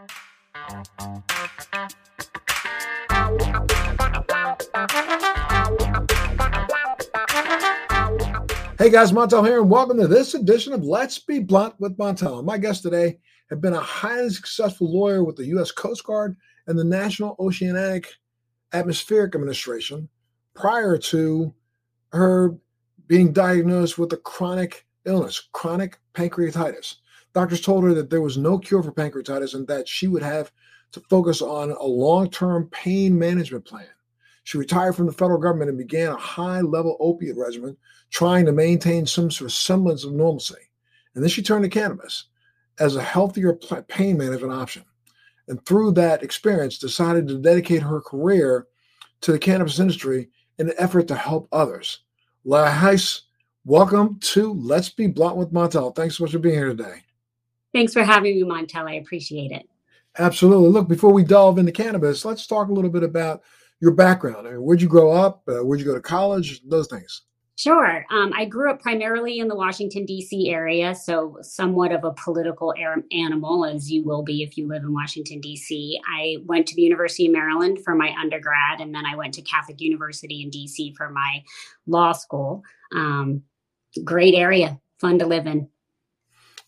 Hey guys, Montel here, and welcome to this edition of Let's Be Blunt with Montel. My guest today had been a highly successful lawyer with the U.S. Coast Guard and the National Oceanic Atmospheric Administration prior to her being diagnosed with a chronic illness, chronic pancreatitis. Doctors told her that there was no cure for pancreatitis and that she would have to focus on a long term pain management plan. She retired from the federal government and began a high level opiate regimen trying to maintain some sort of semblance of normalcy. And then she turned to cannabis as a healthier pain management option. And through that experience, decided to dedicate her career to the cannabis industry in an effort to help others. Leah Heise, welcome to Let's Be Blunt with Montel. Thanks so much for being here today. Thanks for having me, Montel. I appreciate it. Absolutely. Look, before we delve into cannabis, let's talk a little bit about your background. I mean, where'd you grow up? Uh, where'd you go to college? Those things. Sure. Um, I grew up primarily in the Washington, D.C. area, so somewhat of a political animal, as you will be if you live in Washington, D.C. I went to the University of Maryland for my undergrad, and then I went to Catholic University in D.C. for my law school. Um, great area, fun to live in.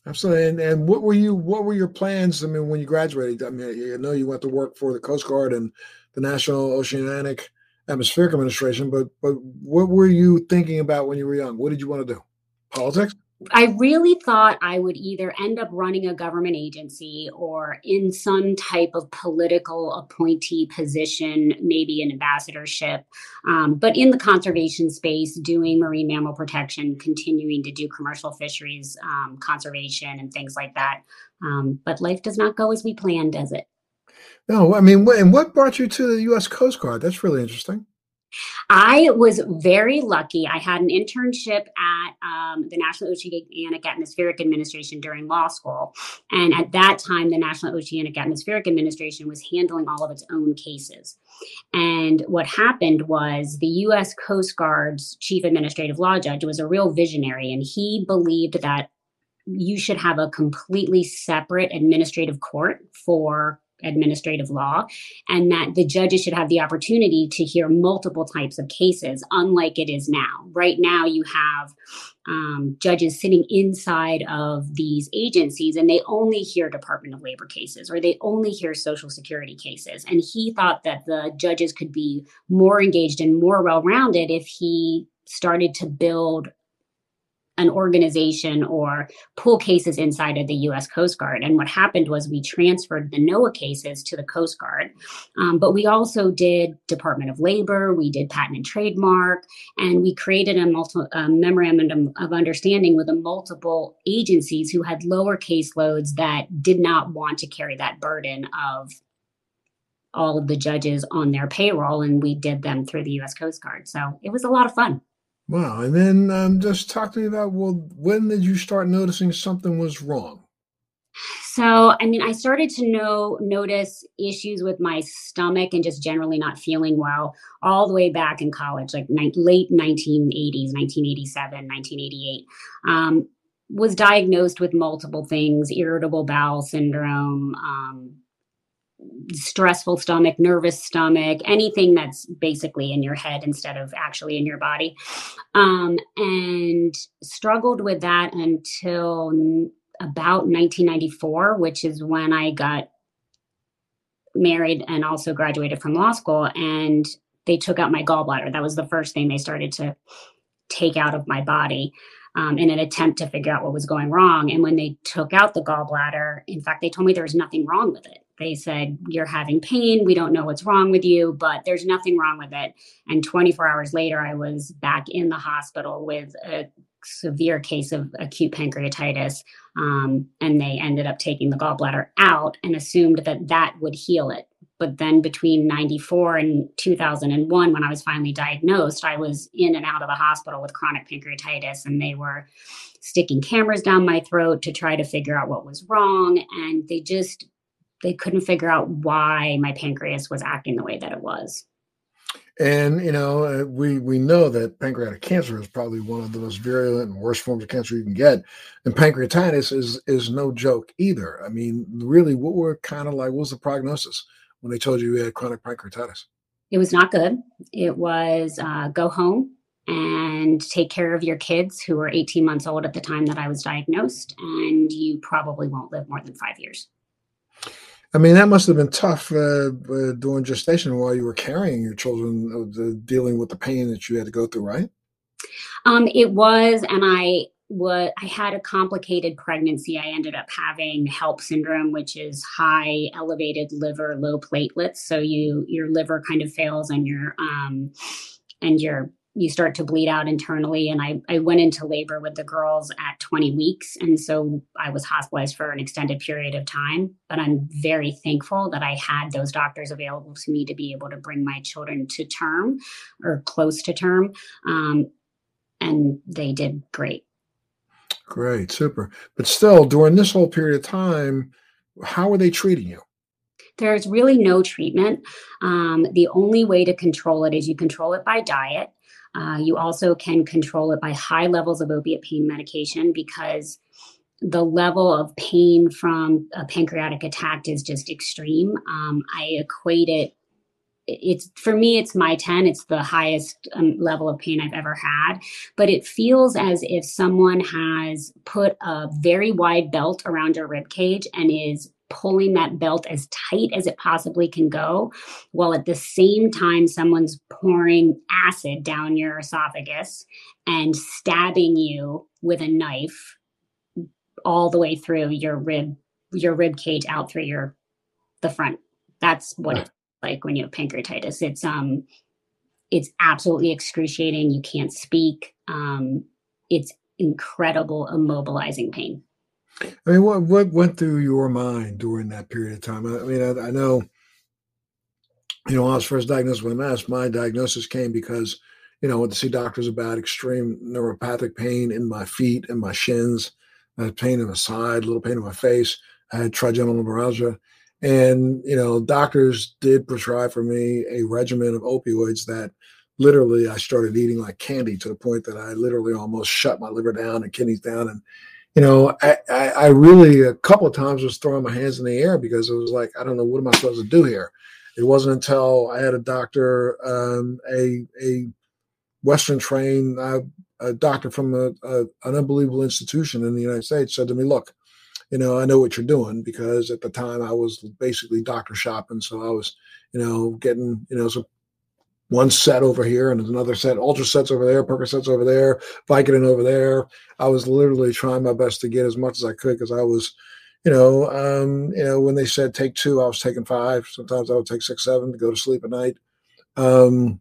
Absolutely. And, and what were you? What were your plans? I mean, when you graduated, I mean, I know you went to work for the Coast Guard and the National Oceanic atmospheric administration, but but what were you thinking about when you were young? What did you want to do? Politics? I really thought I would either end up running a government agency or in some type of political appointee position, maybe an ambassadorship, um, but in the conservation space, doing marine mammal protection, continuing to do commercial fisheries um, conservation and things like that. Um, but life does not go as we plan, does it? No, I mean, and what brought you to the U.S. Coast Guard? That's really interesting. I was very lucky. I had an internship at um, the National Oceanic Atmospheric Administration during law school. And at that time, the National Oceanic Atmospheric Administration was handling all of its own cases. And what happened was the U.S. Coast Guard's chief administrative law judge was a real visionary, and he believed that you should have a completely separate administrative court for administrative law, and that the judges should have the opportunity to hear multiple types of cases, unlike it is now. Right now, you have um, judges sitting inside of these agencies and they only hear Department of Labor cases or they only hear Social Security cases. And he thought that the judges could be more engaged and more well rounded if he started to build an organization or pull cases inside of the U.S. Coast Guard. And what happened was we transferred the NOAA cases to the Coast Guard, um, but we also did Department of Labor, we did Patent and Trademark, and we created a, multi- a memorandum of understanding with the multiple agencies who had lower caseloads that did not want to carry that burden of all of the judges on their payroll, and we did them through the U.S. Coast Guard. So it was a lot of fun. Wow. And then um, just talk to me about well, when did you start noticing something was wrong? So, I mean, I started to know notice issues with my stomach and just generally not feeling well all the way back in college, like ni- late 1980s, 1987, 1988. Um, was diagnosed with multiple things: irritable bowel syndrome, um, stressful stomach, nervous stomach, anything that's basically in your head instead of actually in your body. Um, and struggled with that until about 1994, which is when I got married and also graduated from law school. And they took out my gallbladder. That was the first thing they started to take out of my body. Um, in an attempt to figure out what was going wrong. And when they took out the gallbladder, in fact, they told me there was nothing wrong with it. They said, You're having pain. We don't know what's wrong with you, but there's nothing wrong with it. And 24 hours later, I was back in the hospital with a severe case of acute pancreatitis. Um, and they ended up taking the gallbladder out and assumed that that would heal it. But then between 94 and 2001, when I was finally diagnosed, I was in and out of the hospital with chronic pancreatitis, and they were sticking cameras down my throat to try to figure out what was wrong. And they just they couldn't figure out why my pancreas was acting the way that it was. And you know, uh, we we know that pancreatic cancer is probably one of the most virulent and worst forms of cancer you can get, and pancreatitis is is no joke either. I mean, really, what were kind of like? What was the prognosis when they told you you had chronic pancreatitis? It was not good. It was uh, go home and take care of your kids who were 18 months old at the time that I was diagnosed, and you probably won't live more than five years. I mean, that must have been tough uh, uh, during gestation while you were carrying your children, uh, dealing with the pain that you had to go through, right? Um, it was, and I what I had a complicated pregnancy. I ended up having HELLP syndrome, which is high elevated liver, low platelets. So you your liver kind of fails, and your um, and your you start to bleed out internally. And I, I went into labor with the girls at 20 weeks. And so I was hospitalized for an extended period of time. But I'm very thankful that I had those doctors available to me to be able to bring my children to term or close to term. Um, and they did great. Great, super. But still, during this whole period of time, how are they treating you? There's really no treatment. Um, the only way to control it is you control it by diet. Uh, you also can control it by high levels of opiate pain medication because the level of pain from a pancreatic attack is just extreme. Um, I equate it. It's for me, it's my 10. It's the highest um, level of pain I've ever had. But it feels as if someone has put a very wide belt around your rib cage and is pulling that belt as tight as it possibly can go, while at the same time, someone's pouring acid down your esophagus and stabbing you with a knife all the way through your rib your rib cage out through your the front. That's what it's like when you have pancreatitis. It's um it's absolutely excruciating. You can't speak. Um it's incredible immobilizing pain I mean, what what went through your mind during that period of time? I, mean, I, I, know, you know, I was first diagnosed with MS, my diagnosis came because, you know, I went to see doctors about extreme neuropathic pain in my feet and my shins. I had pain in my side, a little pain in my face. I had trigeminal neuralgia. And, you know, doctors did prescribe for me a regimen of opioids that literally I started eating like candy to the point that I literally almost shut my liver down and kidneys down. And you know, I, I, I, really a couple of times was throwing my hands in the air because it was like, I don't know, what am I supposed to do here? It wasn't until I had a doctor, um, a a Western trained a doctor from a, a, an unbelievable institution in the United States said to me, "Look, you know, I know what you're doing because at the time I was basically doctor shopping, so I was, you know, getting you know some one set over here and another set, Ultracets over there, Percocets over there, Vicodin over there. I was literally trying my best to get as much as I could because I was, you know, um, you know, when they said take two, I was taking five. Sometimes I would take six, seven to go to sleep at night. Um,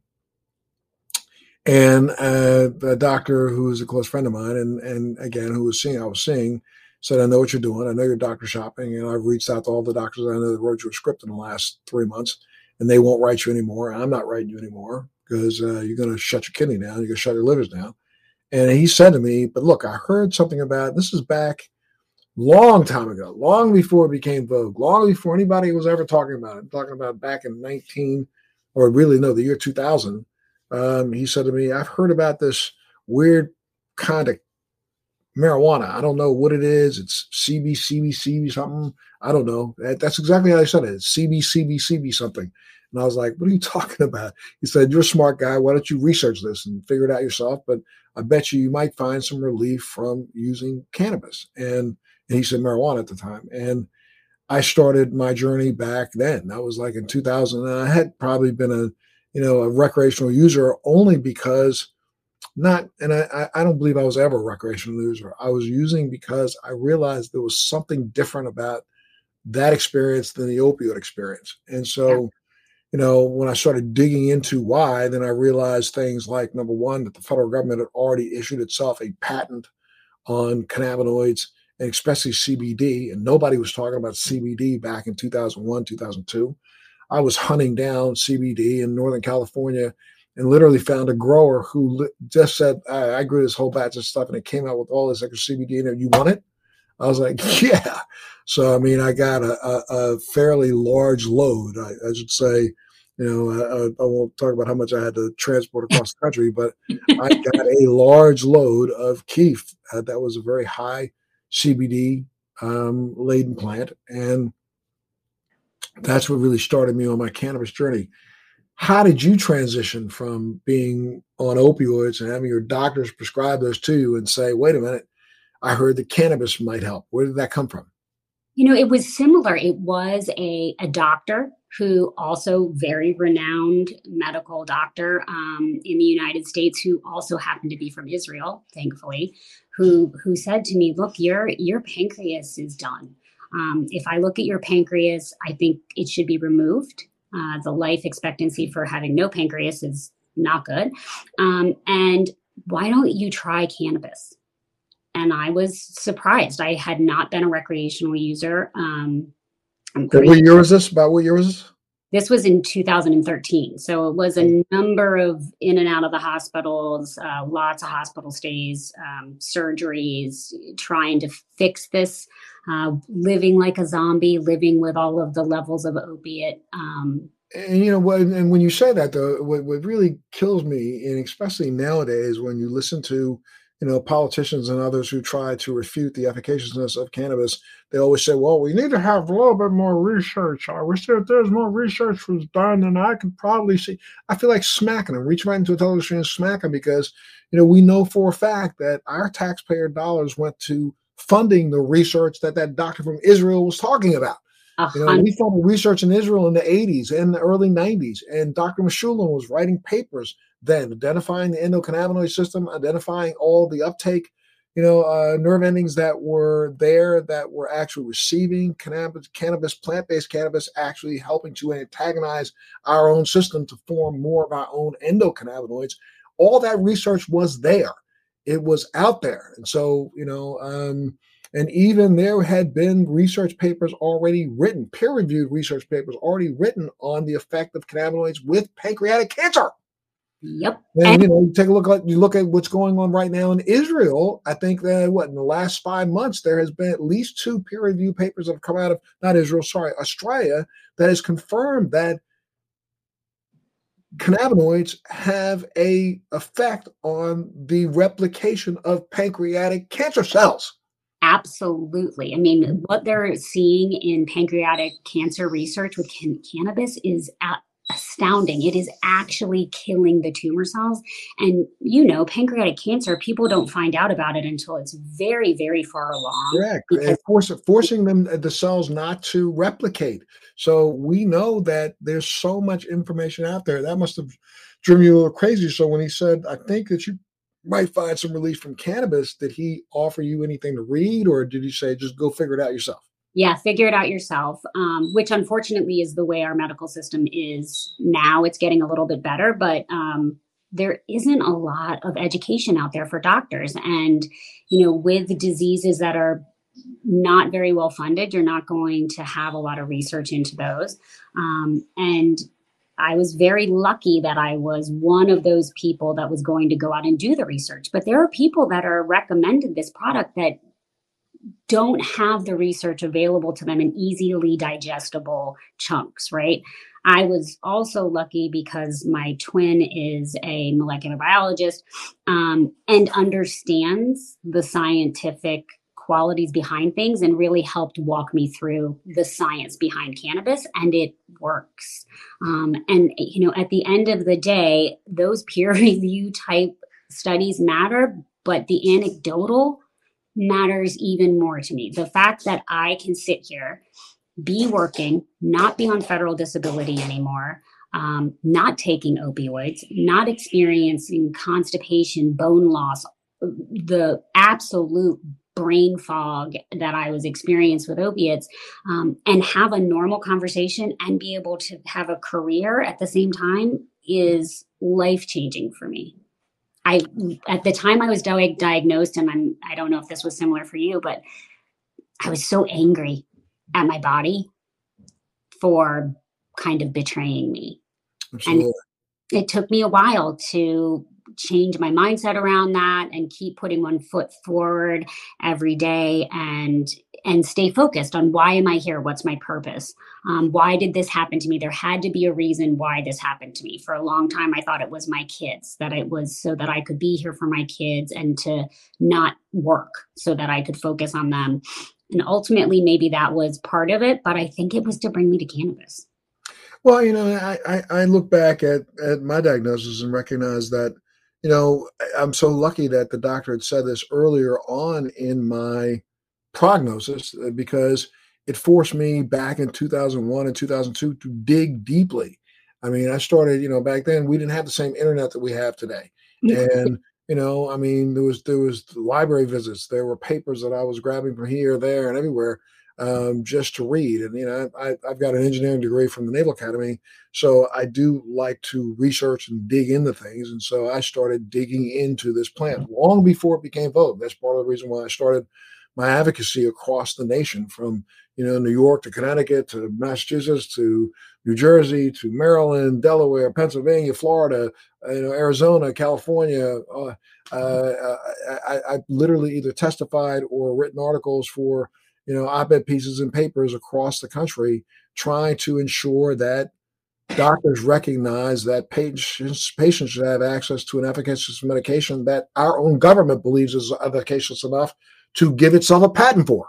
and uh, a doctor who was a close friend of mine, and and again, who was seeing, I was seeing, said, "I know what you're doing. I know you're doctor shopping, and I've reached out to all the doctors I know that wrote you a script in the last three months." And they won't write you anymore. I'm not writing you anymore because uh, you're going to shut your kidney down. You're going to shut your livers down. And he said to me, but look, I heard something about this is back long time ago, long before it became Vogue, long before anybody was ever talking about it. I'm talking about back in 19, or really no, the year 2000. Um, he said to me, I've heard about this weird kind of marijuana. I don't know what it is. It's CB, CB, CB something. I don't know. That's exactly how I said it. It's CB, CB, CB something. And I was like, what are you talking about? He said, you're a smart guy. Why don't you research this and figure it out yourself? But I bet you you might find some relief from using cannabis. And, and he said marijuana at the time. And I started my journey back then. That was like in 2000. And I had probably been a, you know, a recreational user only because not and I, I don't believe I was ever a recreational user. I was using because I realized there was something different about that experience than the opioid experience. And so, yeah. you know, when I started digging into why, then I realized things like number one, that the federal government had already issued itself a patent on cannabinoids and especially CBD. And nobody was talking about CBD back in 2001, 2002. I was hunting down CBD in Northern California and literally found a grower who just said, I, I grew this whole batch of stuff and it came out with all this extra CBD in it. You want it? I was like, yeah. So, I mean, I got a, a, a fairly large load, I, I, should say, you know, I, I, won't talk about how much I had to transport across the country, but I got a large load of kief. Uh, that was a very high CBD um, laden plant, and that's what really started me on my cannabis journey. How did you transition from being on opioids and having your doctors prescribe those to you and say, "Wait a minute, I heard that cannabis might help"? Where did that come from? You know, it was similar. It was a, a doctor who also very renowned medical doctor um, in the United States, who also happened to be from Israel, thankfully, who who said to me, "Look, your your pancreas is done. Um, if I look at your pancreas, I think it should be removed. Uh, the life expectancy for having no pancreas is not good. Um, and why don't you try cannabis?" and I was surprised. I had not been a recreational user. Um, what year was this? About what year was this? This was in 2013. So it was a number of in and out of the hospitals, uh, lots of hospital stays, um, surgeries, trying to fix this, uh, living like a zombie, living with all of the levels of opiate. Um, and you know what? And when you say that, though, what, what really kills me, and especially nowadays, when you listen to you know, politicians and others who try to refute the efficaciousness of cannabis, they always say, well, we need to have a little bit more research. I wish that there's more research was done and I could probably see. I feel like smacking them, reach right into a television screen and smack them because, you know, we know for a fact that our taxpayer dollars went to funding the research that that doctor from Israel was talking about. You know, we funded research in Israel in the 80s and the early 90s, and Dr. Mechoulam was writing papers then identifying the endocannabinoid system, identifying all the uptake, you know, uh, nerve endings that were there that were actually receiving cannabis, cannabis, plant-based cannabis, actually helping to antagonize our own system to form more of our own endocannabinoids. All that research was there. It was out there. And so, you know, um, and even there had been research papers already written, peer reviewed research papers already written on the effect of cannabinoids with pancreatic cancer. Yep. And, and, you know, you take a look at you look at what's going on right now in Israel. I think that what in the last five months there has been at least two peer review papers that have come out of not Israel, sorry, Australia, that has confirmed that cannabinoids have a effect on the replication of pancreatic cancer cells. Absolutely. I mean, what they're seeing in pancreatic cancer research with can- cannabis is astounding. It is actually killing the tumor cells. And you know, pancreatic cancer, people don't find out about it until it's very, very far along. Correct. Because- force, forcing them uh, the cells not to replicate. So we know that there's so much information out there. That must have driven you a little crazy. So when he said, I think that you might find some relief from cannabis, did he offer you anything to read or did he say just go figure it out yourself? Yeah figure it out yourself um, which unfortunately is the way our medical system is now. It's getting a little bit better but um, there isn't a lot of education out there for doctors. And you know with diseases that are not very well funded you're not going to have a lot of research into those. Um, and I was very lucky that I was one of those people that was going to go out and do the research. But there are people that are recommended this product that don't have the research available to them in easily digestible chunks, right? I was also lucky because my twin is a molecular biologist um, and understands the scientific qualities behind things and really helped walk me through the science behind cannabis and it works um, and you know at the end of the day those peer review type studies matter but the anecdotal matters even more to me. The fact that I can sit here, be working, not be on federal disability anymore, um, not taking opioids, not experiencing constipation, bone loss, the absolute brain fog that I was experienced with opiates, um, and have a normal conversation and be able to have a career at the same time is life changing for me. I at the time I was di- diagnosed, and I'm I don't know if this was similar for you, but I was so angry at my body for kind of betraying me. Absolutely. And it took me a while to change my mindset around that and keep putting one foot forward every day and and stay focused on why am i here? What's my purpose? Um, why did this happen to me? There had to be a reason why this happened to me. For a long time i thought it was my kids that it was so that i could be here for my kids and to not work so that i could focus on them. And ultimately maybe that was part of it but i think it was to bring me to cannabis. Well, you know, I, I, I look back at, at my diagnosis and recognize that, you know, I'm so lucky that the doctor had said this earlier on in my prognosis uh, because it forced me back in 2001 and 2002 to dig deeply. I mean, I started, you know, back then we didn't have the same internet that we have today. And, you know, I mean, there was there was library visits, there were papers that I was grabbing from here, there, and everywhere um, just to read. And you know, I, I've got an engineering degree from the Naval Academy, so I do like to research and dig into things. And so I started digging into this plant long before it became vogue. That's part of the reason why I started my advocacy across the nation, from you know New York to Connecticut to Massachusetts to New Jersey to Maryland, Delaware, Pennsylvania, Florida, you know, Arizona, California. Uh, uh, I, I, literally either testified or written articles for you know, op-ed pieces and papers across the country trying to ensure that doctors recognize that patients patients should have access to an efficacious medication that our own government believes is efficacious enough to give itself a patent for.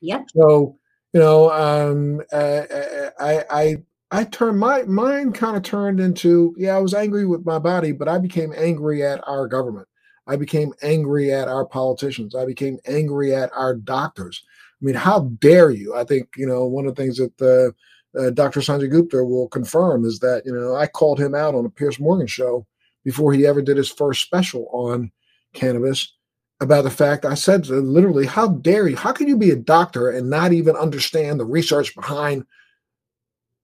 Yep. So, you know, um, I, I, I, I turned my mind kind of turned into yeah, I was angry with my body, but I became angry at our government. I became angry at our politicians. I became angry at our doctors. I mean, how dare you? I think, you know, one of the things that uh, uh, Dr. Sanjay Gupta will confirm is that, you know, I called him out on a Piers Morgan show before he ever did his first special on cannabis about the fact I said literally, how dare you? How can you be a doctor and not even understand the research behind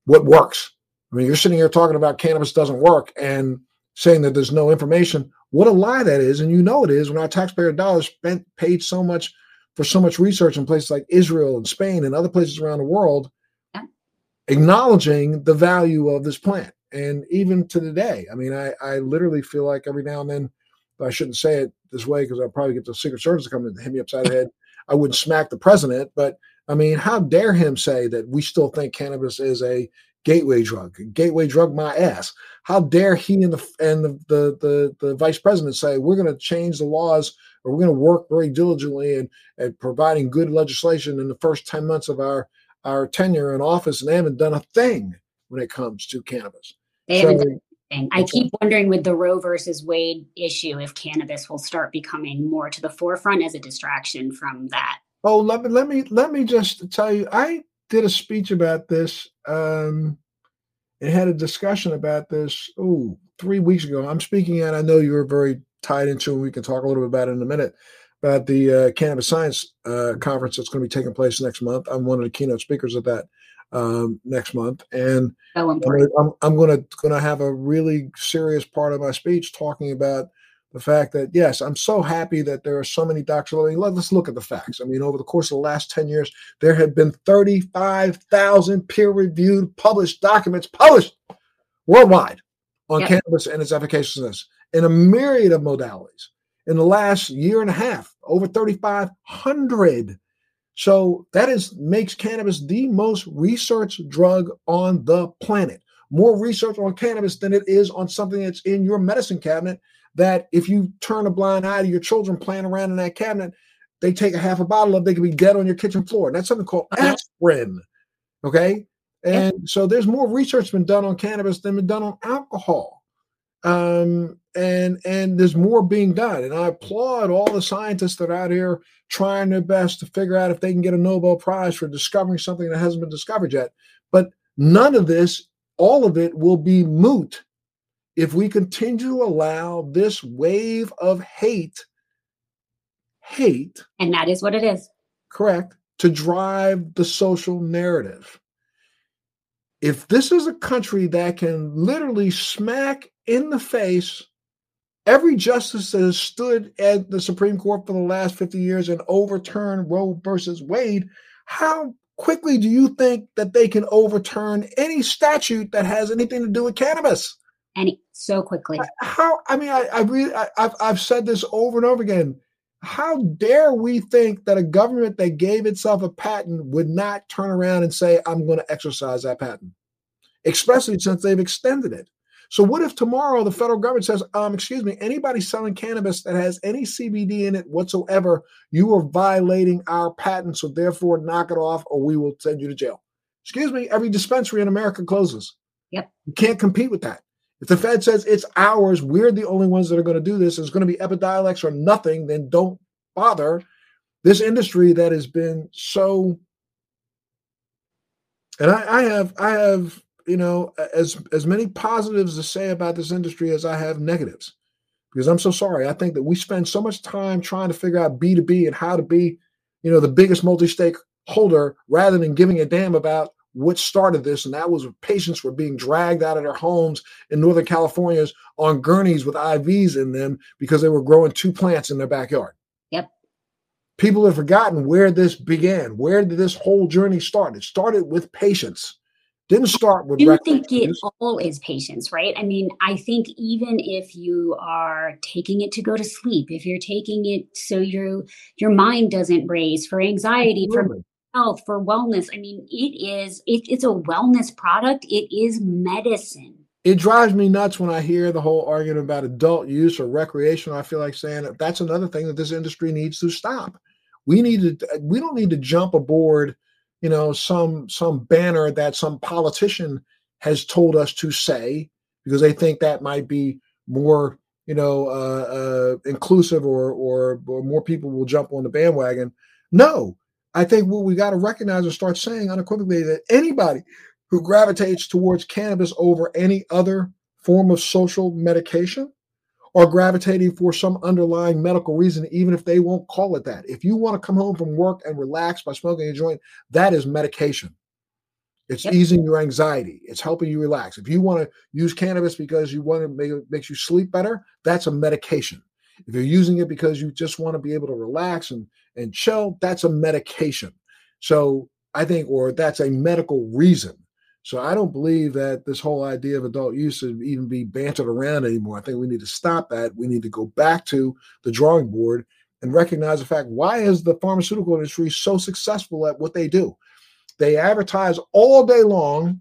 what works? I mean, you're sitting here talking about cannabis doesn't work and saying that there's no information. What a lie that is, and you know it is when our taxpayer dollars spent paid so much for so much research in places like Israel and Spain and other places around the world, yeah. acknowledging the value of this plant. And even to today, I mean, I, I literally feel like every now and then, I shouldn't say it this way because I'll probably get the Secret Service to come and hit me upside the head. I wouldn't smack the president, but I mean, how dare him say that we still think cannabis is a gateway drug, gateway drug my ass. How dare he and the and the the the, the vice president say we're going to change the laws or we're going to work very diligently and at providing good legislation in the first 10 months of our our tenure in office and they haven't done a thing when it comes to cannabis. They so, haven't done anything. I keep wondering with the Roe versus Wade issue if cannabis will start becoming more to the forefront as a distraction from that. Oh, let me let me let me just tell you, I did a speech about this. Um, and had a discussion about this. Oh, three weeks ago. I'm speaking at. I know you were very tied into, and we can talk a little bit about it in a minute. About the uh, cannabis science uh, conference that's going to be taking place next month. I'm one of the keynote speakers at that um, next month, and oh, I'm, I'm, going to going to have a really serious part of my speech talking about the fact that yes, I'm so happy that there are so many doctors. I mean, let's look at the facts. I mean, over the course of the last 10 years, there have been 35,000 peer-reviewed published documents published worldwide on yep. cannabis and its efficaciousness in a myriad of modalities. In the last year and a half, over 3,500. So that is makes cannabis the most researched drug on the planet. More research on cannabis than it is on something that's in your medicine cabinet that if you turn a blind eye to your children playing around in that cabinet, they take a half a bottle of, they could be dead on your kitchen floor. And that's something called uh-huh. aspirin. Okay. And so there's more research been done on cannabis than been done on alcohol. Um, and and there's more being done. And I applaud all the scientists that are out here trying their best to figure out if they can get a Nobel Prize for discovering something that hasn't been discovered yet. But none of this, all of it will be moot if we continue to allow this wave of hate, hate, and that is what it is, correct, to drive the social narrative. If this is a country that can literally smack in the face every justice that has stood at the Supreme Court for the last 50 years and overturned Roe versus Wade, how quickly do you think that they can overturn any statute that has anything to do with cannabis? Any so quickly. How? I mean, I, I really, I, I've, I've said this over and over again. How dare we think that a government that gave itself a patent would not turn around and say, "I'm going to exercise that patent," especially since they've extended it. So, what if tomorrow the federal government says, um, "Excuse me, anybody selling cannabis that has any CBD in it whatsoever, you are violating our patent. So, therefore, knock it off, or we will send you to jail." Excuse me, every dispensary in America closes. Yep, you can't compete with that. If the Fed says it's ours, we're the only ones that are going to do this, it's going to be Epidiolex or nothing, then don't bother. This industry that has been so and I, I have I have, you know, as as many positives to say about this industry as I have negatives. Because I'm so sorry. I think that we spend so much time trying to figure out B2B and how to be, you know, the biggest multi-stakeholder rather than giving a damn about what started this, and that was patients were being dragged out of their homes in Northern California on gurneys with IVs in them because they were growing two plants in their backyard. Yep. People have forgotten where this began. Where did this whole journey start? It started with patients. Didn't start with. I think it all is patience, right? I mean, I think even if you are taking it to go to sleep, if you're taking it so your your mind doesn't race for anxiety, Absolutely. for health, for wellness. I mean, it is it, it's a wellness product. It is medicine. It drives me nuts when I hear the whole argument about adult use or recreational. I feel like saying that's another thing that this industry needs to stop. We need to we don't need to jump aboard, you know, some some banner that some politician has told us to say because they think that might be more you know uh, uh, inclusive or, or or more people will jump on the bandwagon. No, I think what we got to recognize and start saying unequivocally that anybody who gravitates towards cannabis over any other form of social medication are gravitating for some underlying medical reason, even if they won't call it that. If you want to come home from work and relax by smoking a joint, that is medication. It's yep. easing your anxiety. It's helping you relax. If you want to use cannabis because you want to make it makes you sleep better, that's a medication. If you're using it because you just want to be able to relax and and chill, that's a medication. So I think, or that's a medical reason. So I don't believe that this whole idea of adult use should even be bantered around anymore. I think we need to stop that. We need to go back to the drawing board and recognize the fact why is the pharmaceutical industry so successful at what they do? They advertise all day long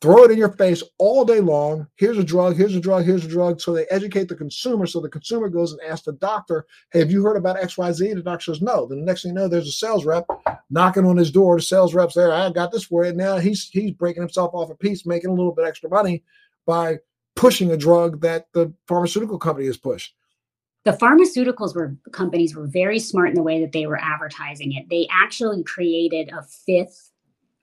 throw it in your face all day long. Here's a drug, here's a drug, here's a drug. So they educate the consumer. So the consumer goes and asks the doctor, Hey, have you heard about XYZ? The doctor says, No. Then the next thing you know, there's a sales rep knocking on his door. The sales rep's there. I got this for you. Now he's he's breaking himself off a piece, making a little bit extra money by pushing a drug that the pharmaceutical company has pushed. The pharmaceuticals were companies were very smart in the way that they were advertising it. They actually created a fifth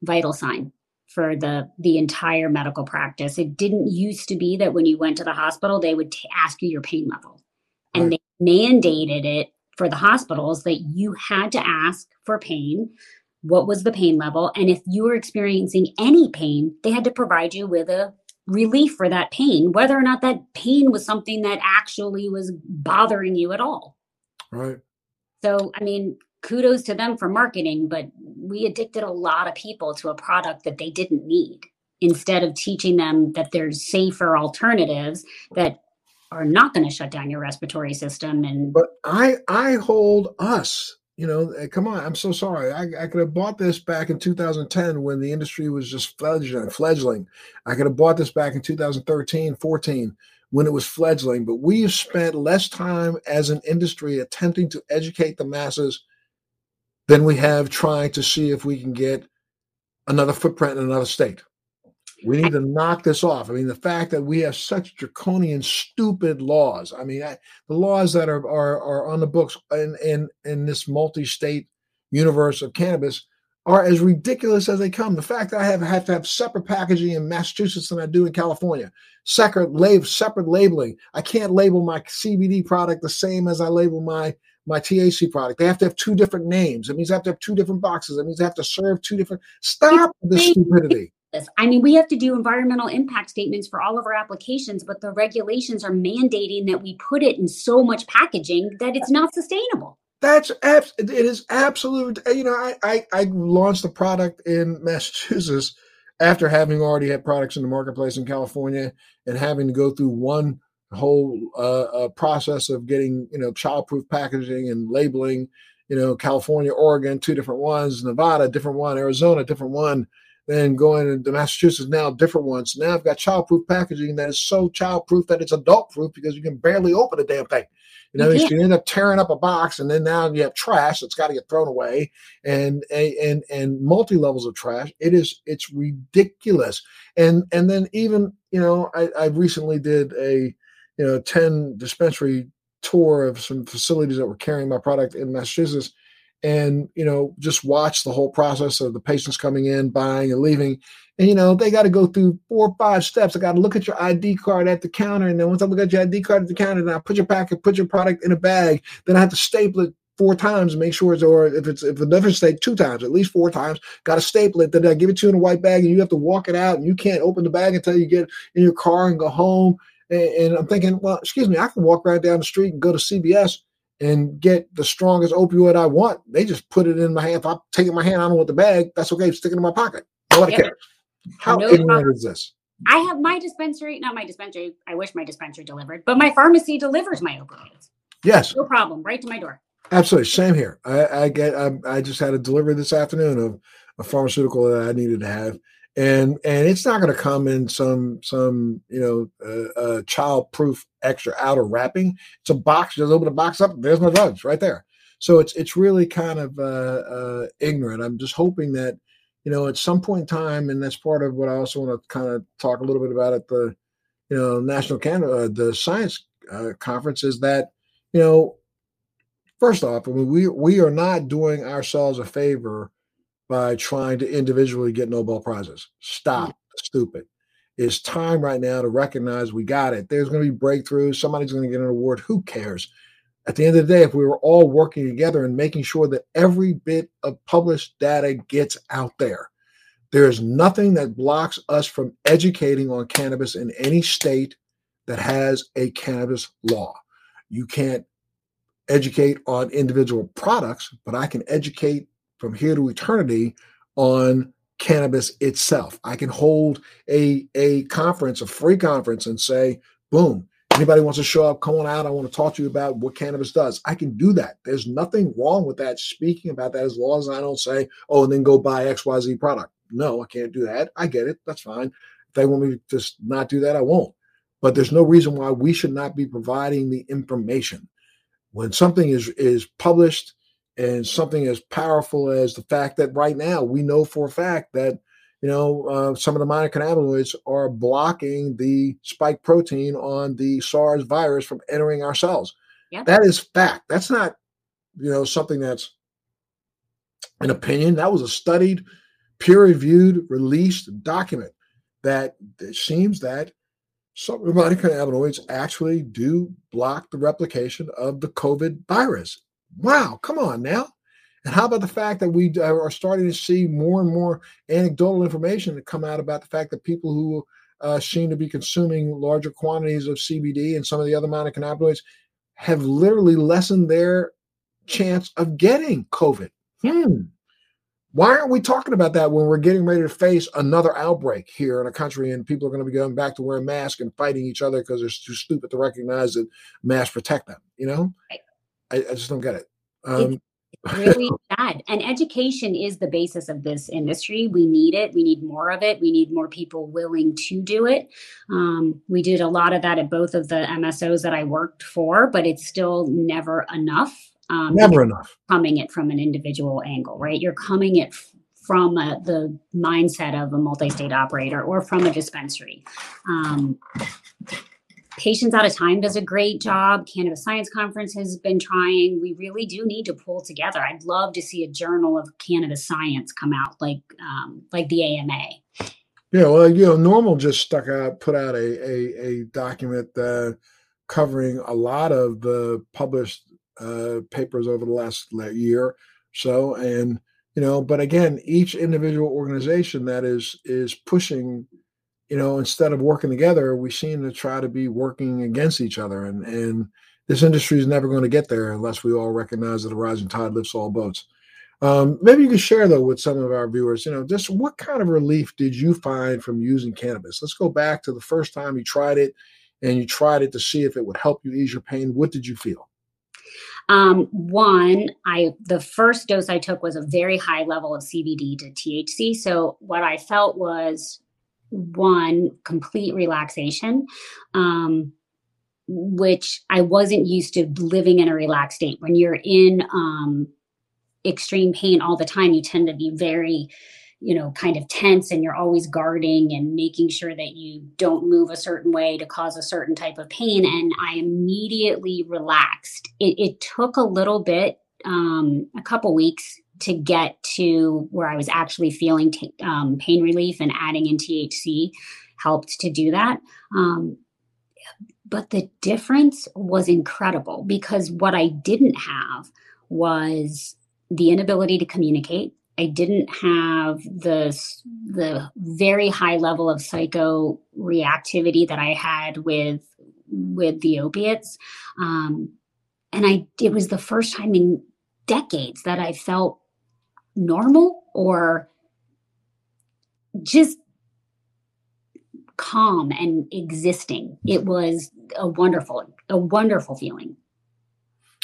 vital sign for the the entire medical practice. It didn't used to be that when you went to the hospital they would t- ask you your pain level. And right. they mandated it for the hospitals that you had to ask for pain, what was the pain level, and if you were experiencing any pain, they had to provide you with a relief for that pain, whether or not that pain was something that actually was bothering you at all. Right. So, I mean, kudos to them for marketing, but we addicted a lot of people to a product that they didn't need. Instead of teaching them that there's safer alternatives that are not going to shut down your respiratory system and but i i hold us you know eh, come on i'm so sorry. I, I could have bought this back in 2010 when the industry was just fledgling fledgling. I could have bought this back in 2013 14 when it was fledgling but we have spent less time as an industry attempting to educate the masses than we have trying to see if we can get another footprint in another state. We need to knock this off. I mean, the fact that we have such draconian, stupid laws. I mean, I, the laws that are, are are on the books in in in this multi-state universe of cannabis are as ridiculous as they come. The fact that I have, have to have separate packaging in Massachusetts than I do in California, separate lab, separate labeling. I can't label my CBD product the same as I label my my THC product. They have to have two different names. It means I have to have two different boxes. It means I have to serve two different. Stop the stupidity. I mean, we have to do environmental impact statements for all of our applications, but the regulations are mandating that we put it in so much packaging that it's not sustainable. That's abs- it is absolute. Uh, you know, I, I I launched the product in Massachusetts, after having already had products in the marketplace in California and having to go through one whole uh, uh, process of getting you know childproof packaging and labeling you know california oregon two different ones nevada different one arizona different one then going to massachusetts now different ones. Now i've got childproof packaging that is so childproof that it's adult proof because you can barely open the damn thing. You know, you, you end up tearing up a box, and then now you have trash that's got to get thrown away, and and and multi levels of trash. It is it's ridiculous, and and then even you know, I, I recently did a you know 10 dispensary tour of some facilities that were carrying my product in Massachusetts and you know just watch the whole process of the patients coming in buying and leaving. And you know they got to go through four or five steps. I got to look at your id card at the counter and then once i look at your id card at the counter then i put your packet put your product in a bag. Then i have to staple it four times make sure it's or if it's if a different state two times at least four times. Got to staple it. Then i give it to you in a white bag and you have to walk it out and you can't open the bag until you get in your car and go home and, I'm thinking, well, excuse me, I can walk right down the street and go to CVS and get the strongest opioid I want. They just put it in my hand. If I take it in my hand, I don't want the bag. That's okay. Stick it in my pocket. Nobody yep. cares. How no ignorant problem. is this? I have my dispensary, not my dispensary. I wish my dispensary delivered, but my pharmacy delivers my opioids. Yes. No problem. Right to my door. Absolutely. Same here. I, I get, I, I just had a delivery this afternoon of a pharmaceutical that I needed to have and and it's not going to come in some some you know uh, uh, child proof extra outer wrapping. It's a box. Just open the box up. There's my drugs right there. So it's it's really kind of uh, uh, ignorant. I'm just hoping that you know at some point in time, and that's part of what I also want to kind of talk a little bit about at the you know National Canada uh, the Science uh, Conference is that you know first off, I mean, we we are not doing ourselves a favor by trying to individually get Nobel Prizes. Stop. Mm. Stupid. It's time right now to recognize we got it. There's going to be breakthroughs. Somebody's going to get an award. Who cares? At the end of the day, if we were all working together and making sure that every bit of published data gets out there, there is nothing that blocks us from educating on cannabis in any state that has a cannabis law. You can't educate on individual products, but I can educate from here to eternity on cannabis itself. I can hold a a conference, a free conference, and say, boom, anybody wants to show up, come on out. I want to talk to you about what cannabis does. I can do that. There's nothing wrong with that, speaking about that, as long as I don't say, oh, and then go buy XYZ product. No, I can't do that. I get it. That's fine. If they want me to just not do that, I won't. But there's no reason why we should not be providing the information. When something is is published and something as powerful as the fact that right now we know for a fact that you know uh, some of the minor cannabinoids are blocking the spike protein on the SARS virus from entering our cells. Yep. That is fact. That's not you know something that's an opinion. That was a studied, peer-reviewed, released document that it seems that some of the minor cannabinoids actually do block the replication of the COVID virus. Wow, come on now. And how about the fact that we are starting to see more and more anecdotal information to come out about the fact that people who uh, seem to be consuming larger quantities of CBD and some of the other minor cannabinoids have literally lessened their chance of getting COVID. Hmm. Why aren't we talking about that when we're getting ready to face another outbreak here in a country and people are going to be going back to wearing masks and fighting each other because they're too stupid to recognize that masks protect them? You know? I, I just don't get it. Um, it's really bad. And education is the basis of this industry. We need it. We need more of it. We need more people willing to do it. Um, we did a lot of that at both of the MSOs that I worked for, but it's still never enough. Um, never enough. Coming it from an individual angle, right? You're coming it from a, the mindset of a multi-state operator or from a dispensary. Um, Patients Out of Time does a great job. Cannabis Science Conference has been trying. We really do need to pull together. I'd love to see a journal of cannabis science come out, like um, like the AMA. Yeah, well, you know, NORML just stuck out, put out a a, a document uh, covering a lot of the published uh, papers over the last year. So, and you know, but again, each individual organization that is is pushing you know, instead of working together, we seem to try to be working against each other. And and this industry is never going to get there unless we all recognize that a rising tide lifts all boats. Um, maybe you could share though with some of our viewers, you know, just what kind of relief did you find from using cannabis? Let's go back to the first time you tried it and you tried it to see if it would help you ease your pain. What did you feel? Um, one, I the first dose I took was a very high level of CBD to THC. So what I felt was one complete relaxation. Um, which I wasn't used to living in a relaxed state. When you're in um, extreme pain all the time, you tend to be very, you know, kind of tense and you're always guarding and making sure that you don't move a certain way to cause a certain type of pain. And I immediately relaxed. It, it took a little bit, um, a couple weeks to get to where I was actually feeling t- um, pain relief and adding in THC helped to do that. Um, but the difference was incredible because what I didn't have was the inability to communicate. I didn't have the the very high level of psycho reactivity that I had with with the opiates, um, and I it was the first time in decades that I felt normal or just calm and existing. It was a wonderful, a wonderful feeling.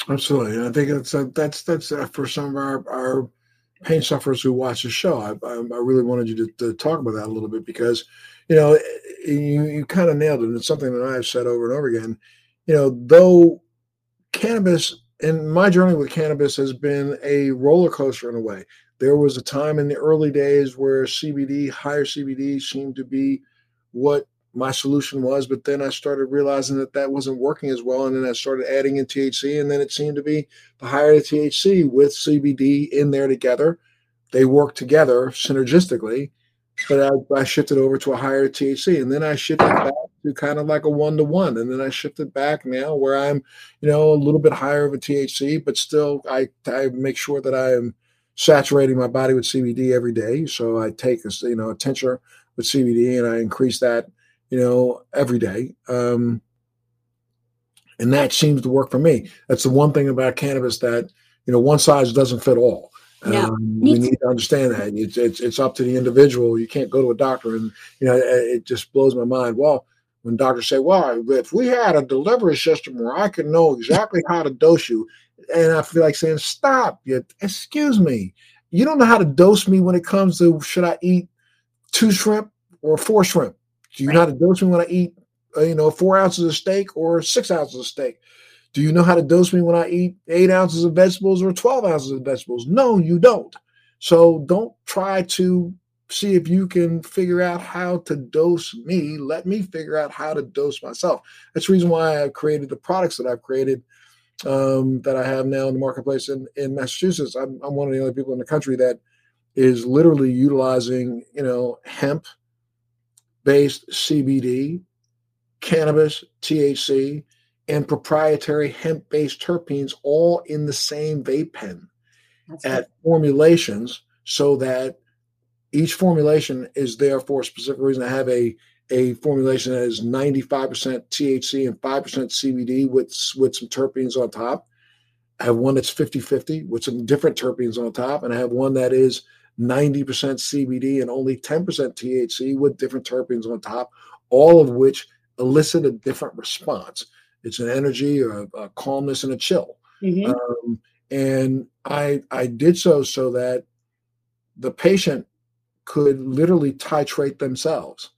Absolutely, I think that's uh, that's that's uh, for some of our our pain sufferers who watch the show. I, I, I really wanted you to, to, talk about that a little bit because, you know, you you kind of nailed it. It's something that I've said over and over again. You know, though cannabis and my journey with cannabis has been a roller coaster in a way. There was a time in the early days where CBD, higher CBD, seemed to be what my solution was. But then I started realizing that that wasn't working as well. And then I started adding in THC. And then it seemed to be the higher the THC with CBD in there together, they work together synergistically. But I, I shifted over to a higher THC. And then I shifted back to kind of like a one to one. And then I shifted back now where I'm, you know, a little bit higher of a THC, but still I, I make sure that I am saturating my body with CBD every day. So I take a, you know, a tincture with CBD and I increase that you know, every day. Um, and that seems to work for me. That's the one thing about cannabis that, you know, one size doesn't fit all. Yeah, um, we need to understand that. It's, it's, it's up to the individual. You can't go to a doctor and, you know, it, it just blows my mind. Well, when doctors say, well, if we had a delivery system where I could know exactly how to dose you, and I feel like saying, stop, you, excuse me. You don't know how to dose me when it comes to should I eat two shrimp or four shrimp? Do you right. know how to dose me when I eat, uh, you know, four ounces of steak or six ounces of steak? Do you know how to dose me when I eat eight ounces of vegetables or 12 ounces of vegetables? No, you don't. So don't try to see if you can figure out how to dose me. Let me figure out how to dose myself. That's the reason why I've created the products that I've created um, that I have now in the marketplace in, in Massachusetts. I'm, I'm one of the only people in the country that is literally utilizing, you know, hemp based CBD, cannabis, THC, and proprietary hemp based terpenes all in the same vape pen That's at good. formulations so that each formulation is there for a specific reason. I have a a formulation that is 95% THC and 5% CBD with, with some terpenes on top. I have one that's 50 50 with some different terpenes on top. And I have one that is 90% CBD and only 10% THC with different terpenes on top, all of which elicit a different response. It's an energy, a, a calmness, and a chill. Mm-hmm. Um, and I I did so so that the patient could literally titrate themselves.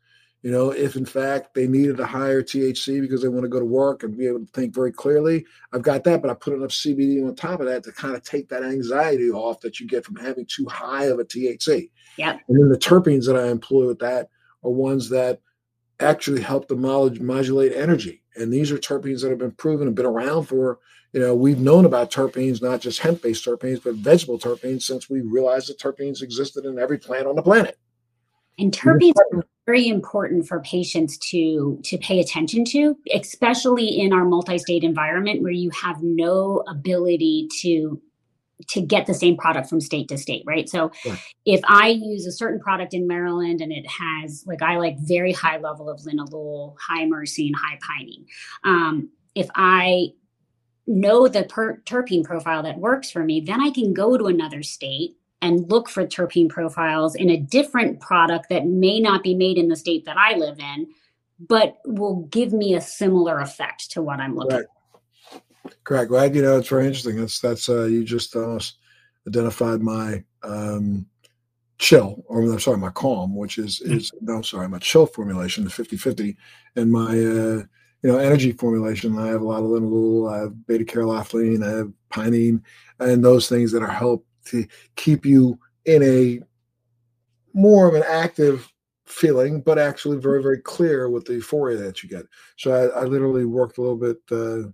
You know, if in fact they needed a higher THC because they want to go to work and be able to think very clearly, I've got that, but I put enough CBD on top of that to kind of take that anxiety off that you get from having too high of a THC. Yeah. And then the terpenes that I employ with that are ones that actually help to modulate energy. And these are terpenes that have been proven and been around for, you know, we've known about terpenes, not just hemp based terpenes, but vegetable terpenes since we realized that terpenes existed in every plant on the planet. And terpenes are very important for patients to to pay attention to, especially in our multi-state environment where you have no ability to to get the same product from state to state, right? So yeah. if I use a certain product in Maryland and it has like I like very high level of linalool, high myrcene, high pinene. Um, if I know the per- terpene profile that works for me, then I can go to another state and look for terpene profiles in a different product that may not be made in the state that I live in, but will give me a similar effect to what I'm looking right. Correct. Glad you know it's very interesting. That's that's uh, you just almost identified my um, chill, or I'm sorry, my calm, which is hmm. is no, sorry, my chill formulation, the 50-50, and my uh, you know energy formulation. I have a lot of linalool, I have beta caryophyllene, I have pinene, and those things that are help to keep you in a more of an active feeling, but actually very very clear with the euphoria that you get. So I, I literally worked a little bit uh,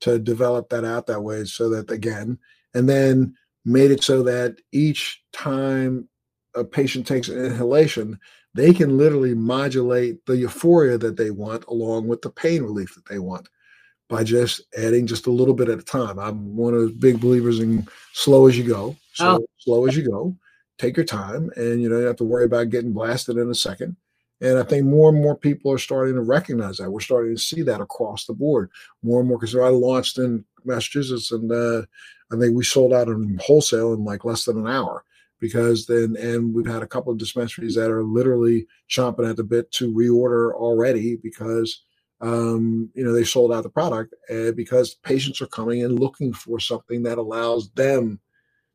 to develop that out that way, so that again, and then made it so that each time a patient takes an inhalation, they can literally modulate the euphoria that they want along with the pain relief that they want by just adding just a little bit at a time. I'm one of those big believers in slow as you go. Oh. So oh. slow as you go, take your time, and you know you have to worry about getting blasted in a second. And I think more and more people are starting to recognize that. We're starting to see that across the board. More and more because I launched in Massachusetts, and uh, I think we sold out in wholesale in like less than an hour because then and we've had a couple of dispensaries that are literally chomping at the bit to reorder already because um, you know they sold out the product and because patients are coming in looking for something that allows them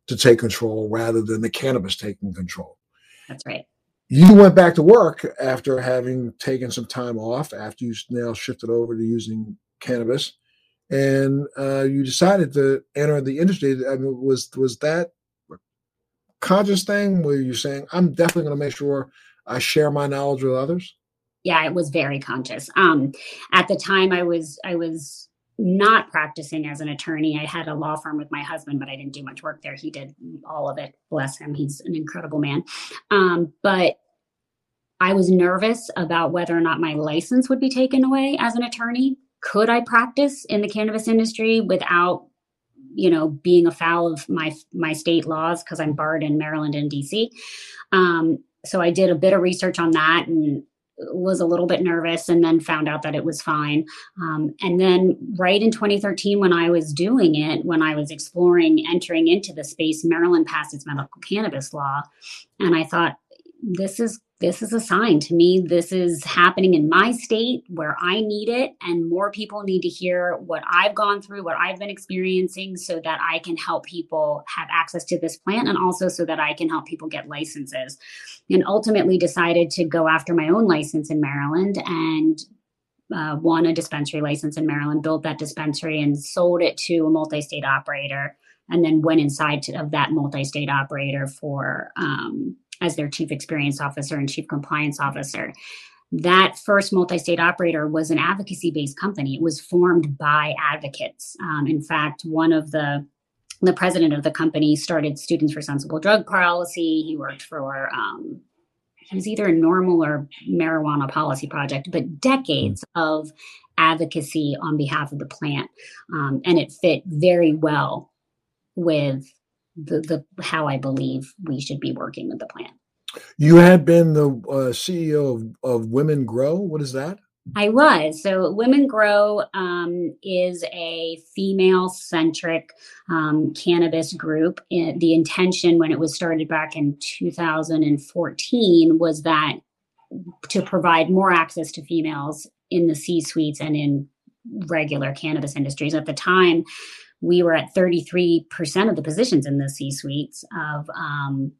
to take control rather than the cannabis taking control. That's right. You went back to work after having taken some time off after you now shifted over to using cannabis and uh, you decided to enter the industry. I mean, was was that conscious thing where you're saying, I'm definitely going to make sure I share my knowledge with others? Yeah, it was very conscious. Um, at the time, I was I was not practicing as an attorney. I had a law firm with my husband, but I didn't do much work there. He did all of it. Bless him. He's an incredible man. Um, but I was nervous about whether or not my license would be taken away as an attorney. Could I practice in the cannabis industry without you know being afoul of my my state laws? Because i'm barred in maryland and dc um, so i did a bit of research on that and was a little bit nervous and then found out that it was fine. Um, and then right in 2013 when i was doing it when i was exploring entering into the space maryland passed its medical cannabis law. And i thought this is this is a sign. To me this is happening in my state where i need it and more people need to hear what i've gone through what i've been experiencing so that i can help people have access to this plant and also so that i can help people get licenses. And ultimately decided to go after my own license in maryland and uh, won a dispensary license in maryland built that dispensary and sold it to a multi-state operator and then went inside to, of that multi-state operator for um, as their chief experience officer and chief compliance officer. That first multi state operator was an advocacy based company. It was formed by advocates. Um, in fact, one of the the president of the company started Students for Sensible Drug Policy. He worked for um, he was either a NORML or marijuana policy project, but decades of advocacy on behalf of the plant, um, and it fit very well with the, the how I believe we should be working with the plant. You had been the uh, CEO of, of Women Grow. What is that? I was. So, Women Grow um, is a female centric um, cannabis group. the intention when it was started back in 2014 was that to provide more access to females in the C suites and in regular cannabis industries. At the time, we were at 33% of the positions in the C suites of um,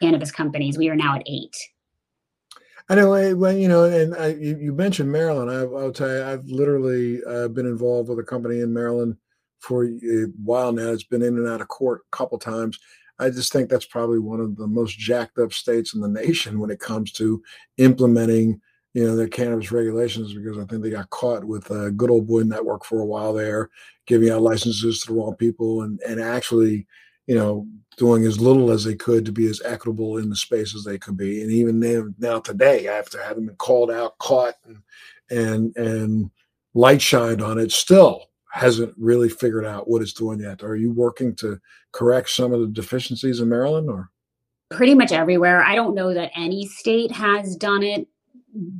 cannabis companies. We are now at eight. I know when you know, and I, you, you, mentioned Maryland. I, will tell you, I've literally uh, been involved with a company in Maryland for a while now. It's been in and out of court a couple times. I just think that's probably one of the most jacked up states in the nation when it comes to implementing you know, their cannabis regulations because I think they got caught with a good old boy network for a while there, giving out licenses to the wrong people and, and actually, you know, doing as little as they could to be as equitable in the space as they could be. And even now, today, after having been called out, caught, and and and light shined on it, still hasn't really figured out what it's doing yet. Are you working to correct some of the deficiencies in Maryland or? Pretty much everywhere. I don't know that any state has done it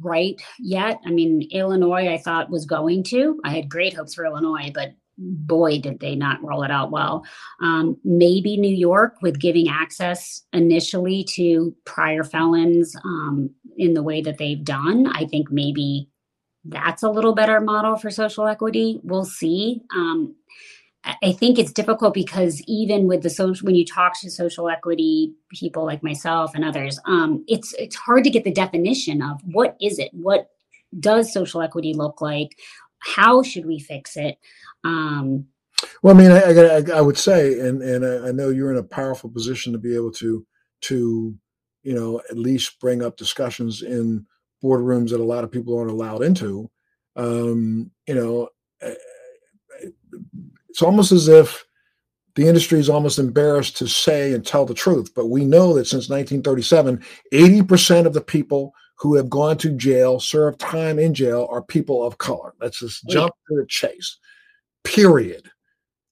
right yet. I mean, Illinois, I thought was going to. I had great hopes for Illinois, but boy, did they not roll it out well. Um, maybe New York with giving access initially to prior felons um, in the way that they've done. I think maybe that's a little better model for social equity. We'll see. Um, I think it's difficult because even with the social, when you talk to social equity people like myself and others, um, it's it's hard to get the definition of what is it, what does social equity look like, how should we fix it. Um, well, I mean, I, I, I would say, and and I know you're in a powerful position to be able to to you know at least bring up discussions in boardrooms that a lot of people aren't allowed into. Um, you know, eh, it's almost as if the industry is almost embarrassed to say and tell the truth. But we know that since 1937, 80% of the people who have gone to jail, served time in jail, are people of color. Let's just jump to the chase period.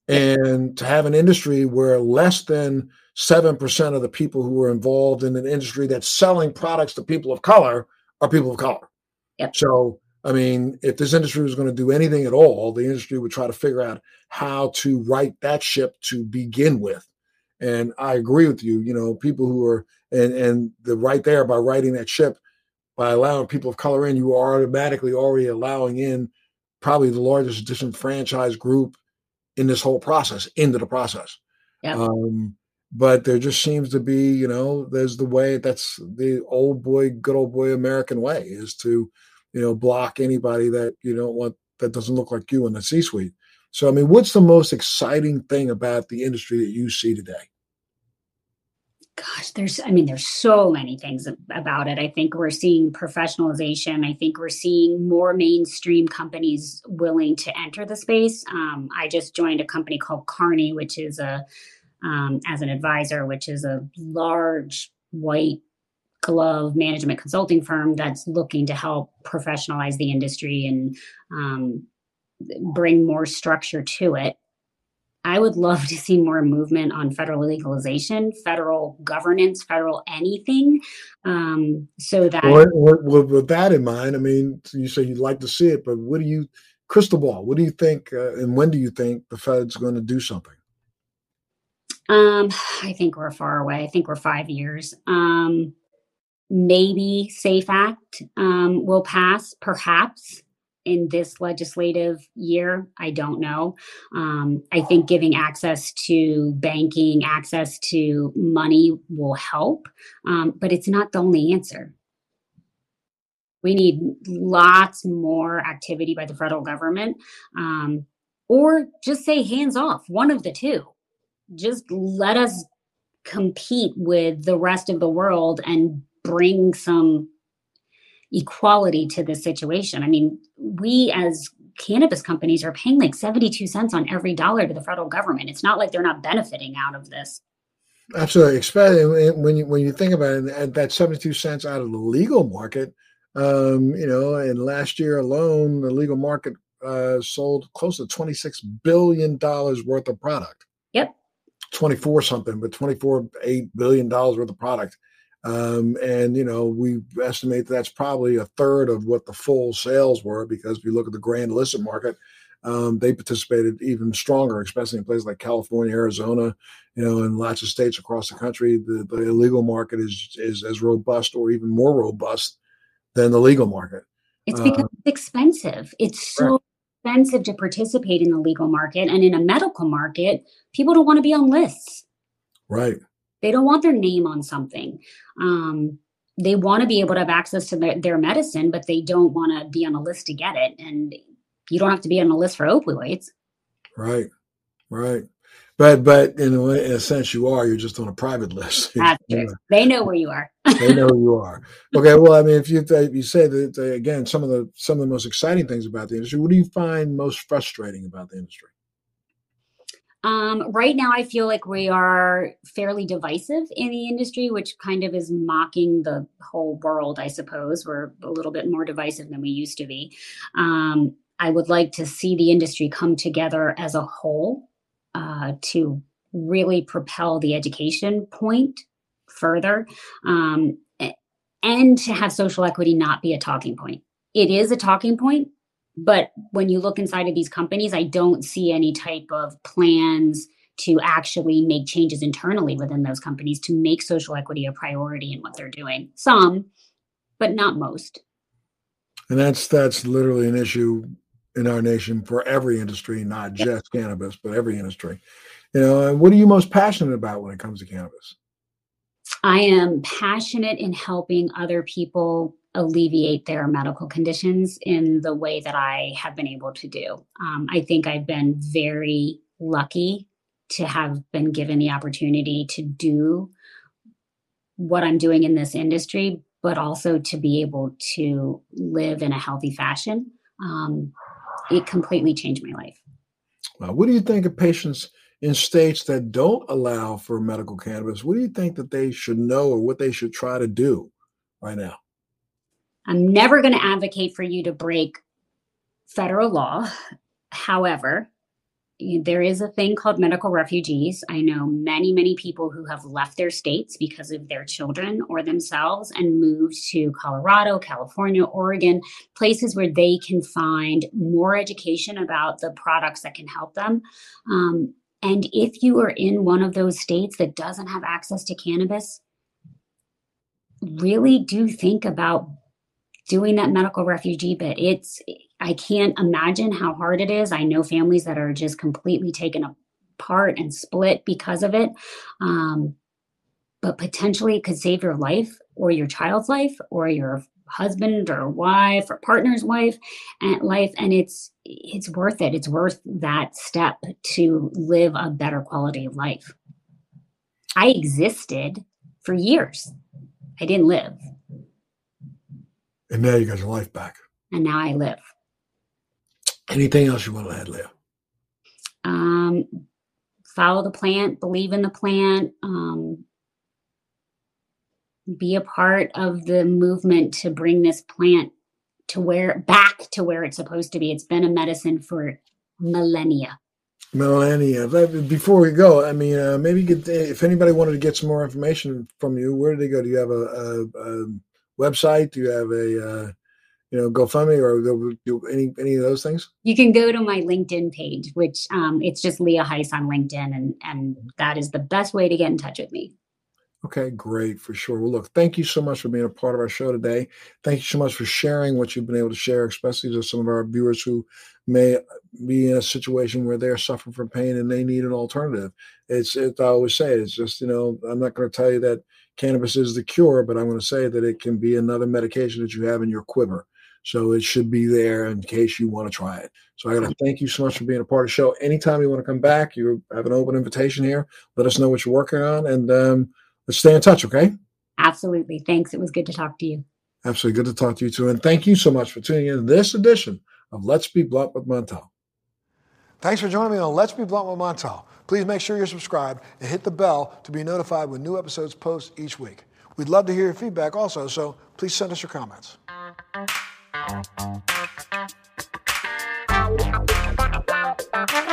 And to have an industry where less than 7% of the people who are involved in an industry that's selling products to people of color are people of color. Yep. So, I mean, if this industry was going to do anything at all, the industry would try to figure out how to right that ship to begin with. And I agree with you, you know, people who are, and, and the right there by writing that ship, by allowing people of color in, you are automatically already allowing in probably the largest disenfranchised group in this whole process into the process. Yeah. Um, but there just seems to be, you know, there's the way that's the old boy, good old boy American way is to, you know, block anybody that you don't want that doesn't look like you in the C suite. So, I mean, what's the most exciting thing about the industry that you see today? gosh there's i mean there's so many things about it i think we're seeing professionalization i think we're seeing more mainstream companies willing to enter the space um, i just joined a company called Kearney, which is a um, as an advisor which is a large white glove management consulting firm that's looking to help professionalize the industry and um, bring more structure to it I would love to see more movement on federal legalization, federal governance, federal anything. Um, so that. Well, with, with, that in mind, I mean, you say you'd like to see it, but what do you, crystal ball, what do you think, uh, and when do you think the Fed's going to do something? Um, I think we're far away. I think we're five years. Um, maybe SAFE Act um, will pass, perhaps in this legislative year. I don't know. Um, I think giving access to banking, access to money will help, um, but it's not the only answer. We need lots more activity by the federal government, um, or just say hands off, one of the two. Just let us compete with the rest of the world and bring some equality to this situation. I mean, we as cannabis companies are paying like 72 cents on every dollar to the federal government. It's not like they're not benefiting out of this. Absolutely, especially when you when you think about it, that 72 cents out of the legal market, um, you know, and last year alone, the legal market uh, sold close to 26 billion dollars worth of product. Yep. 24 something, but 24 eight billion dollars worth of product. Um, and you know, we estimate that's probably a third of what the full sales were because if you look at the grand illicit market, um, they participated even stronger, especially in places like California, Arizona, you know, and lots of states across the country. The, the illegal market is is as robust or even more robust than the legal market. It's because uh, it's expensive. It's so expensive to participate in the legal market, and in a medical market, people don't want to be on lists. Right. They don't want their name on something. Um, they want to be able to have access to their, their medicine, but they don't want to be on a list to get it. And you don't have to be on a list for opioids. Right, right. But but in a, in a sense, you are. You're just on a private list. That's true. They know where you are. they know who you are. Okay. Well, I mean, if you if you say that again, some of the some of the most exciting things about the industry. What do you find most frustrating about the industry? Um, right now, I feel like we are fairly divisive in the industry, which kind of is mocking the whole world, I suppose. We're a little bit more divisive than we used to be. Um, I would like to see the industry come together as a whole uh, to really propel the education point further um, and to have social equity not be a talking point. It is a talking point, but when you look inside of these companies, I don't see any type of plans to actually make changes internally within those companies to make social equity a priority in what they're doing. Some, but not most. And that's that's literally an issue in our nation for every industry, not just cannabis, but every industry. You know, what are you most passionate about when it comes to cannabis? I am passionate in helping other people alleviate their medical conditions in the way that I have been able to do. Um, I think I've been very lucky to have been given the opportunity to do what I'm doing in this industry, but also to be able to live in a healthy fashion. Um, it completely changed my life. Well, what do you think of patients in states that don't allow for medical cannabis? What do you think that they should know or what they should try to do right now? I'm never going to advocate for you to break federal law. However, there is a thing called medical refugees. I know many, many people who have left their states because of their children or themselves and moved to Colorado, California, Oregon, places where they can find more education about the products that can help them. Um, and if you are in one of those states that doesn't have access to cannabis, really do think about doing that medical refugee bit. It's, I can't imagine how hard it is. I know families that are just completely taken apart and split because of it. Um, but potentially it could save your life or your child's life or your husband or wife or partner's wife and life and it's it's worth it it's worth that step to live a better quality of life i existed for years i didn't live and now you got your life back. And now I live. Anything else you want to add, Leah? Um, follow the plant, believe in the plant, um, be a part of the movement to bring this plant to where back to where it's supposed to be. It's been a medicine for millennia. Millennia. Before we go, I mean, uh, maybe get, if anybody wanted to get some more information from you, where do they go? Do you have a, a, a website? Do you have a uh, you know GoFundMe or do any any of those things? You can go to my LinkedIn page, which um, it's just Leah Heise on LinkedIn, and and that is the best way to get in touch with me. Okay, great for sure. Well, look, thank you so much for being a part of our show today. Thank you so much for sharing what you've been able to share, especially to some of our viewers who may be in a situation where they're suffering from pain and they need an alternative. It's, it, I always say, it's just, you know, I'm not going to tell you that cannabis is the cure, but I'm going to say that it can be another medication that you have in your quiver. So it should be there in case you want to try it. So I got to thank you so much for being a part of the show. Anytime you want to come back, you have an open invitation here. Let us know what you're working on, and um, let's stay in touch. Okay? Absolutely. Thanks. It was good to talk to you. Absolutely good to talk to you too, and thank you so much for tuning in to this edition of Let's Be Blunt with Montel. Thanks for joining me on Let's Be Blunt with Montel. Please make sure you're subscribed and hit the bell to be notified when new episodes post each week. We'd love to hear your feedback also, so please send us your comments. Thank you.